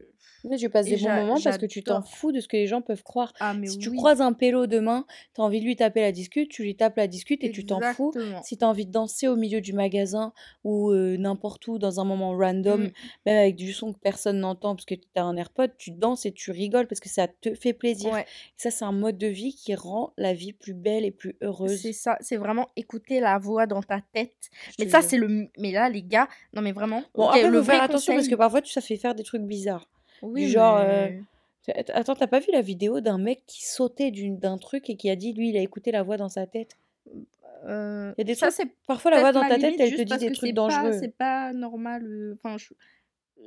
Mais je passe et des bons moments parce que tu t'en fous de ce que les gens peuvent croire. ah mais Si tu croises un pélo demain, t'as envie de lui taper la discute, tu lui tapes la discute et tu t'en fous. Si t'as envie de danser au milieu du magasin ou euh, n'importe où dans un moment random, Mm. même avec du son que personne n'entend parce que t'as un AirPod, tu danses et tu rigoles parce que ça te fait plaisir. Ouais. Ça, c'est un mode de vie qui rend la vie plus belle et plus heureuse. C'est ça, c'est vraiment écouter la voix dans ta tête. je Mais ça, c'est le. Mais là, les gars, non, mais vraiment. Bon, après, le vrai attention parce que parfois, tu- ça fait faire des trucs bizarres. Oui, genre, euh, mais- Attends, t'as pas vu la vidéo d'un mec qui sautait d'un truc et qui a dit, lui, il a écouté la voix dans sa tête? Euh, Il y a des ça, trucs, c'est parfois la voix dans ta tête, elle te dit des trucs dangereux. C'est pas normal. euh, Enfin, je-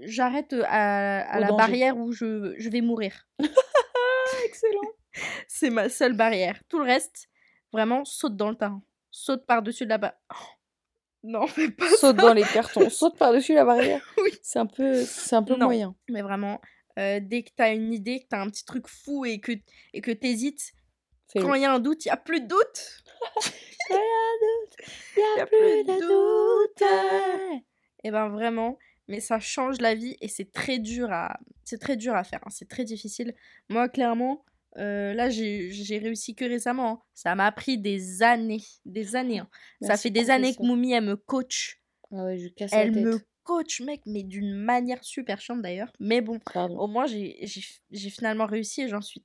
j'arrête euh, à, la danger. barrière où je, je vais mourir. Excellent. C'est ma seule barrière. Tout le reste, vraiment, saute dans le tas. Saute par-dessus de la bas Non, fais pas Saute dans les cartons, saute par-dessus la barrière. Oui. C'est un peu, c'est un peu Non. moyen. Mais vraiment, euh, dès que t'as une idée, que t'as un petit truc fou et que et que t'hésites, quand il y a un doute, il y a plus de doute. Il y a plus de doute. Et ben vraiment, mais ça change la vie et c'est très dur à, c'est très dur à faire. hein, C'est très difficile. Moi, clairement, euh, là, j'ai réussi que récemment. hein. Ça m'a pris des années, des années. hein. Ça fait des années que. Moumi, elle me coach. Ah ouais, je casse Elle la tête. me coach, mec, mais d'une manière super chiante d'ailleurs. Mais bon, Pardon. au moins, j'ai finalement réussi et j'en suis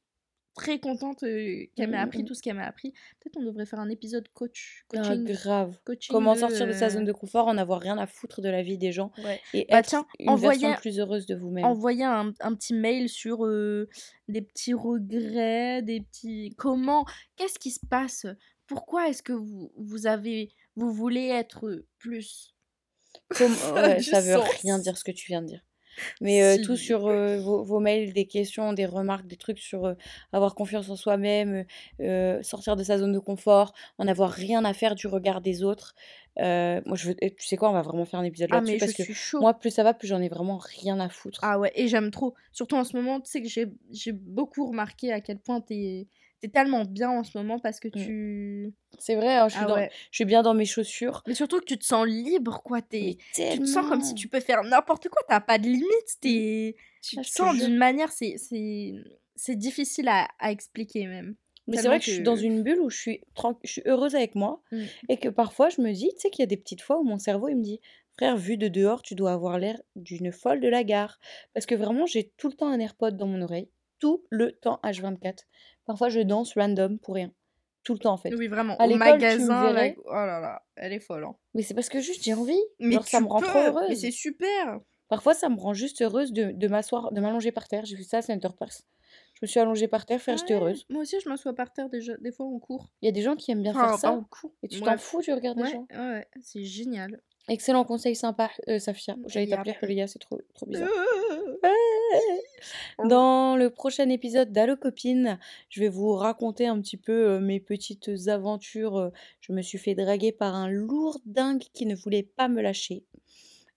très contente euh, qu'elle m'ait Mm, mm, appris mm. tout ce qu'elle m'a appris. Peut-être on devrait faire un épisode coach, Ah, coaching. grave. coaching Comment sortir de sa zone euh, de confort, en avoir rien à foutre de la vie des gens ouais. et Bah être tiens, une envoyez- version plus heureuse de vous-même. envoyer un, un petit mail sur euh, des petits regrets, des petits... Comment Qu'est-ce qui se passe? Pourquoi est-ce que vous, vous avez, vous voulez être plus? Comme- ouais, ça veut rien dire ce que tu viens de dire. Mais euh, tout sur euh, vos, vos mails, des questions, des remarques, des trucs sur euh, avoir confiance en soi-même, sortir de sa zone de confort, en avoir rien à faire du regard des autres. Moi, je veux, tu sais quoi, on va vraiment faire un épisode Ah, là-dessus parce que chaud. moi, plus ça va, plus j'en ai vraiment rien à foutre. Ah ouais, et j'aime trop. Surtout en ce moment, tu sais que j'ai j'ai beaucoup remarqué à quel point t'es es tellement bien en ce moment parce que Mm. tu... C'est vrai, hein, je, suis Ah dans, ouais. je suis bien dans mes chaussures. Mais surtout que tu te sens libre, quoi. T'es... Tu te sens comme si tu peux faire n'importe quoi, t'as pas de limite. T'es... Tu Ah, te sens d'une manière, c'est, difficile à, à expliquer même. Mais c'est vrai que je suis dans une bulle où je suis, je suis heureuse avec moi Mm. et que parfois je me dis, tu sais qu'il y a des petites fois où mon cerveau il me dit, frère, vu de dehors, tu dois avoir l'air d'une folle de la gare. Parce que vraiment, j'ai tout le temps un AirPod dans mon oreille, tout le temps H24. Parfois, je danse random pour rien. Tout le temps en fait. Oui, vraiment. À Au tu me magasin, là, verrais. oh là là, elle est folle. hein. Mais c'est parce que juste j'ai envie. Mais Genre, ça tu me rend trop peux, Mais heureuse. c'est super. Parfois, ça me rend juste heureuse de, de m'asseoir, de m'allonger par terre. J'ai fait ça à Center. Je me suis allongée par terre, j'étais Ouais, heureuse. Moi aussi, je m'assois par terre déjà, des fois en cours. Il y a des gens qui aiment bien faire ça. en cours. Et tu t'en fous du regard des Ouais, gens. ouais, ouais, c'est génial. Excellent conseil sympa, euh, Safia. J'allais Yap. t'appeler Julia, c'est trop, trop bizarre. Oh. Dans le prochain épisode d'Allo Copine, je vais vous raconter un petit peu euh, mes petites aventures. Euh, Je me suis fait draguer par un lourd dingue qui ne voulait pas me lâcher.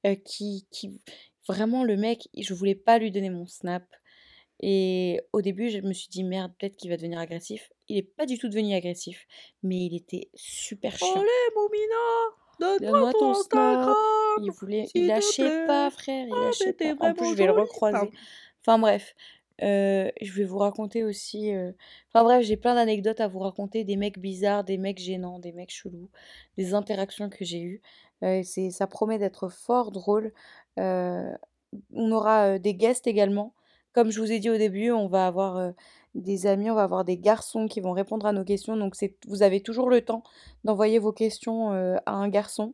Euh, qui, qui... Vraiment, le mec, je voulais pas lui donner mon snap. Et au début, je me suis dit, merde, peut-être qu'il va devenir agressif. Il est pas du tout devenu agressif, mais il était super chiant. Allez, Moumina, Donne-moi ton. Instagram. Il voulait, il lâchait pas, frère, il Ah, lâchait pas. En plus, je vais le recroiser. Enfin bref, euh, je vais vous raconter aussi. euh, Enfin bref, j'ai plein d'anecdotes à vous raconter, des mecs bizarres, des mecs gênants, des mecs chelous, des interactions que j'ai eues. Euh, c'est, ça promet d'être fort drôle. On aura des guests également. Comme je vous ai dit au début, on va avoir des amis, on va avoir des garçons qui vont répondre à nos questions. Donc vous avez toujours le temps d'envoyer vos questions euh, à un garçon.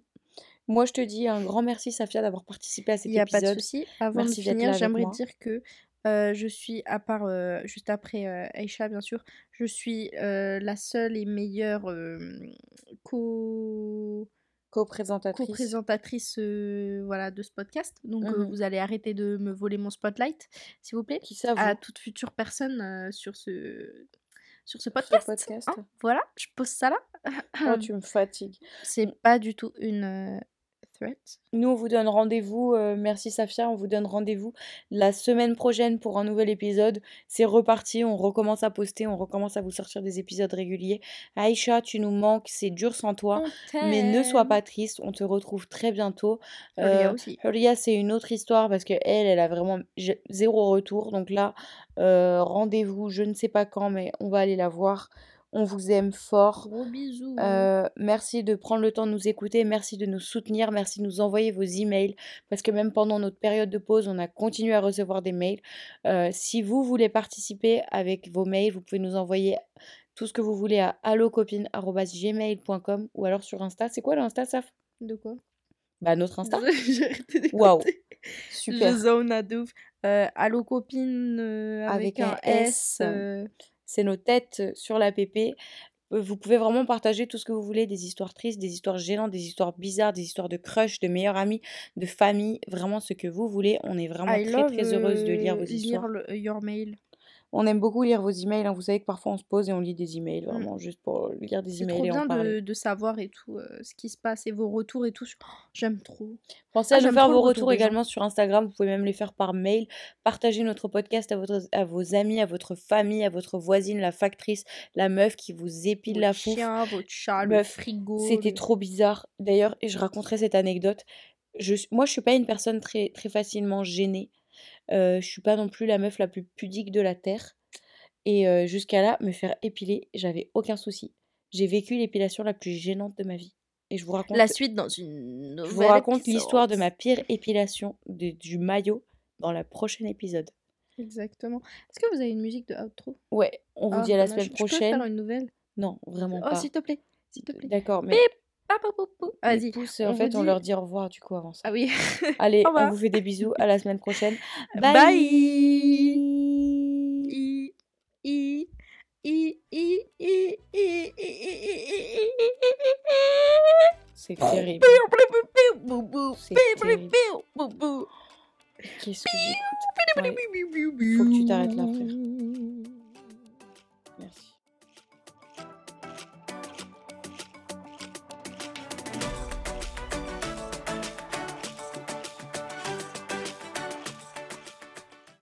Moi, je te dis un grand merci, Safia, d'avoir participé à cet Il n'y a pas de épisode. souci. Avant Merci de finir, j'aimerais dire que euh, je suis, à part euh, juste après euh, Aïcha, bien sûr, je suis la seule et meilleure co- Co-présentatrice. co-présentatrice euh, voilà, de ce podcast. Donc euh, Mhm. vous allez arrêter de me voler mon spotlight, s'il vous plaît, Qui ça, vous à toute future personne euh, sur ce sur ce Ce podcast. hein. voilà, je pose ça là. Oh, tu me fatigues. C'est pas du tout une threat. Nous, on vous donne rendez-vous. euh, merci Safia. On vous donne rendez-vous la semaine prochaine pour un nouvel épisode. C'est reparti. On recommence à poster. On recommence à vous sortir des épisodes réguliers. Aïcha, tu nous manques. C'est dur sans toi. Mais ne sois pas triste. On te retrouve très bientôt. Julia Euh, aussi. Huria, c'est une autre histoire parce que elle, elle a vraiment zéro retour. Donc là, euh, rendez-vous. Je ne sais pas quand, mais on va aller la voir. On vous aime fort. Gros bisous. Euh, merci de prendre le temps de nous écouter, merci de nous soutenir, merci de nous envoyer vos emails parce que même pendant notre période de pause, on a continué à recevoir des mails. Euh, si vous voulez participer avec vos mails, vous pouvez nous envoyer tout ce que vous voulez à allocopine@gmail.com ou alors sur Insta. C'est quoi l'Insta, Saf? De quoi? Bah notre Insta. Waouh, Je super. zone à ouf. Euh, Allo copine euh, avec, Avec un un S. S. C'est nos têtes sur la PP. Euh, Vous pouvez vraiment partager tout ce que vous voulez, des histoires tristes, des histoires gênantes, des histoires bizarres, des histoires de crush, de meilleurs amis, de famille, vraiment ce que vous voulez. On est vraiment I très très heureuse de lire vos histoires. lire le- your mail. On aime beaucoup lire vos emails. hein. Vous savez que parfois on se pose et on lit des emails, Mm. vraiment juste pour lire des C'est emails trop et en bien parler. de, de savoir et tout euh, ce qui se passe et vos retours et tout. Oh, J'aime trop. Pensez Ah, à nous faire trop le vos retour retours également sur Instagram. Vous pouvez même les faire par mail. Partagez notre podcast à, votre, à vos amis, à votre famille, à votre voisine, la factrice, la meuf qui vous épile la Votre fouf. chien, votre chat, le Meuf, frigo. C'était le- trop bizarre. D'ailleurs, et je raconterai cette anecdote. Je, moi, je suis pas une personne très, très facilement gênée. Euh, je suis pas non plus la meuf la plus pudique de la terre. Et euh, jusqu'à là, me faire épiler, j'avais aucun souci. J'ai vécu l'épilation la plus gênante de ma vie. Et je vous raconte, La suite dans une je nouvelle vous raconte l'histoire de ma pire épilation de- du maillot dans le prochain épisode. Exactement. Est-ce que vous avez une musique de outro? Ouais, on vous Ah, dit à la semaine Je peux faire prochaine. une nouvelle? Non, vraiment Oh, pas. s'il te plaît. S'il te plaît. D'accord, mais Bip Vas-y. en fait, on leur dit au revoir du coup avant ça. Ah oui. Allez, on vous fait des bisous. À la semaine prochaine. Bye. C'est terrible. C'est terrible. Qu'est-ce que. Faut que tu t'arrêtes là, frère.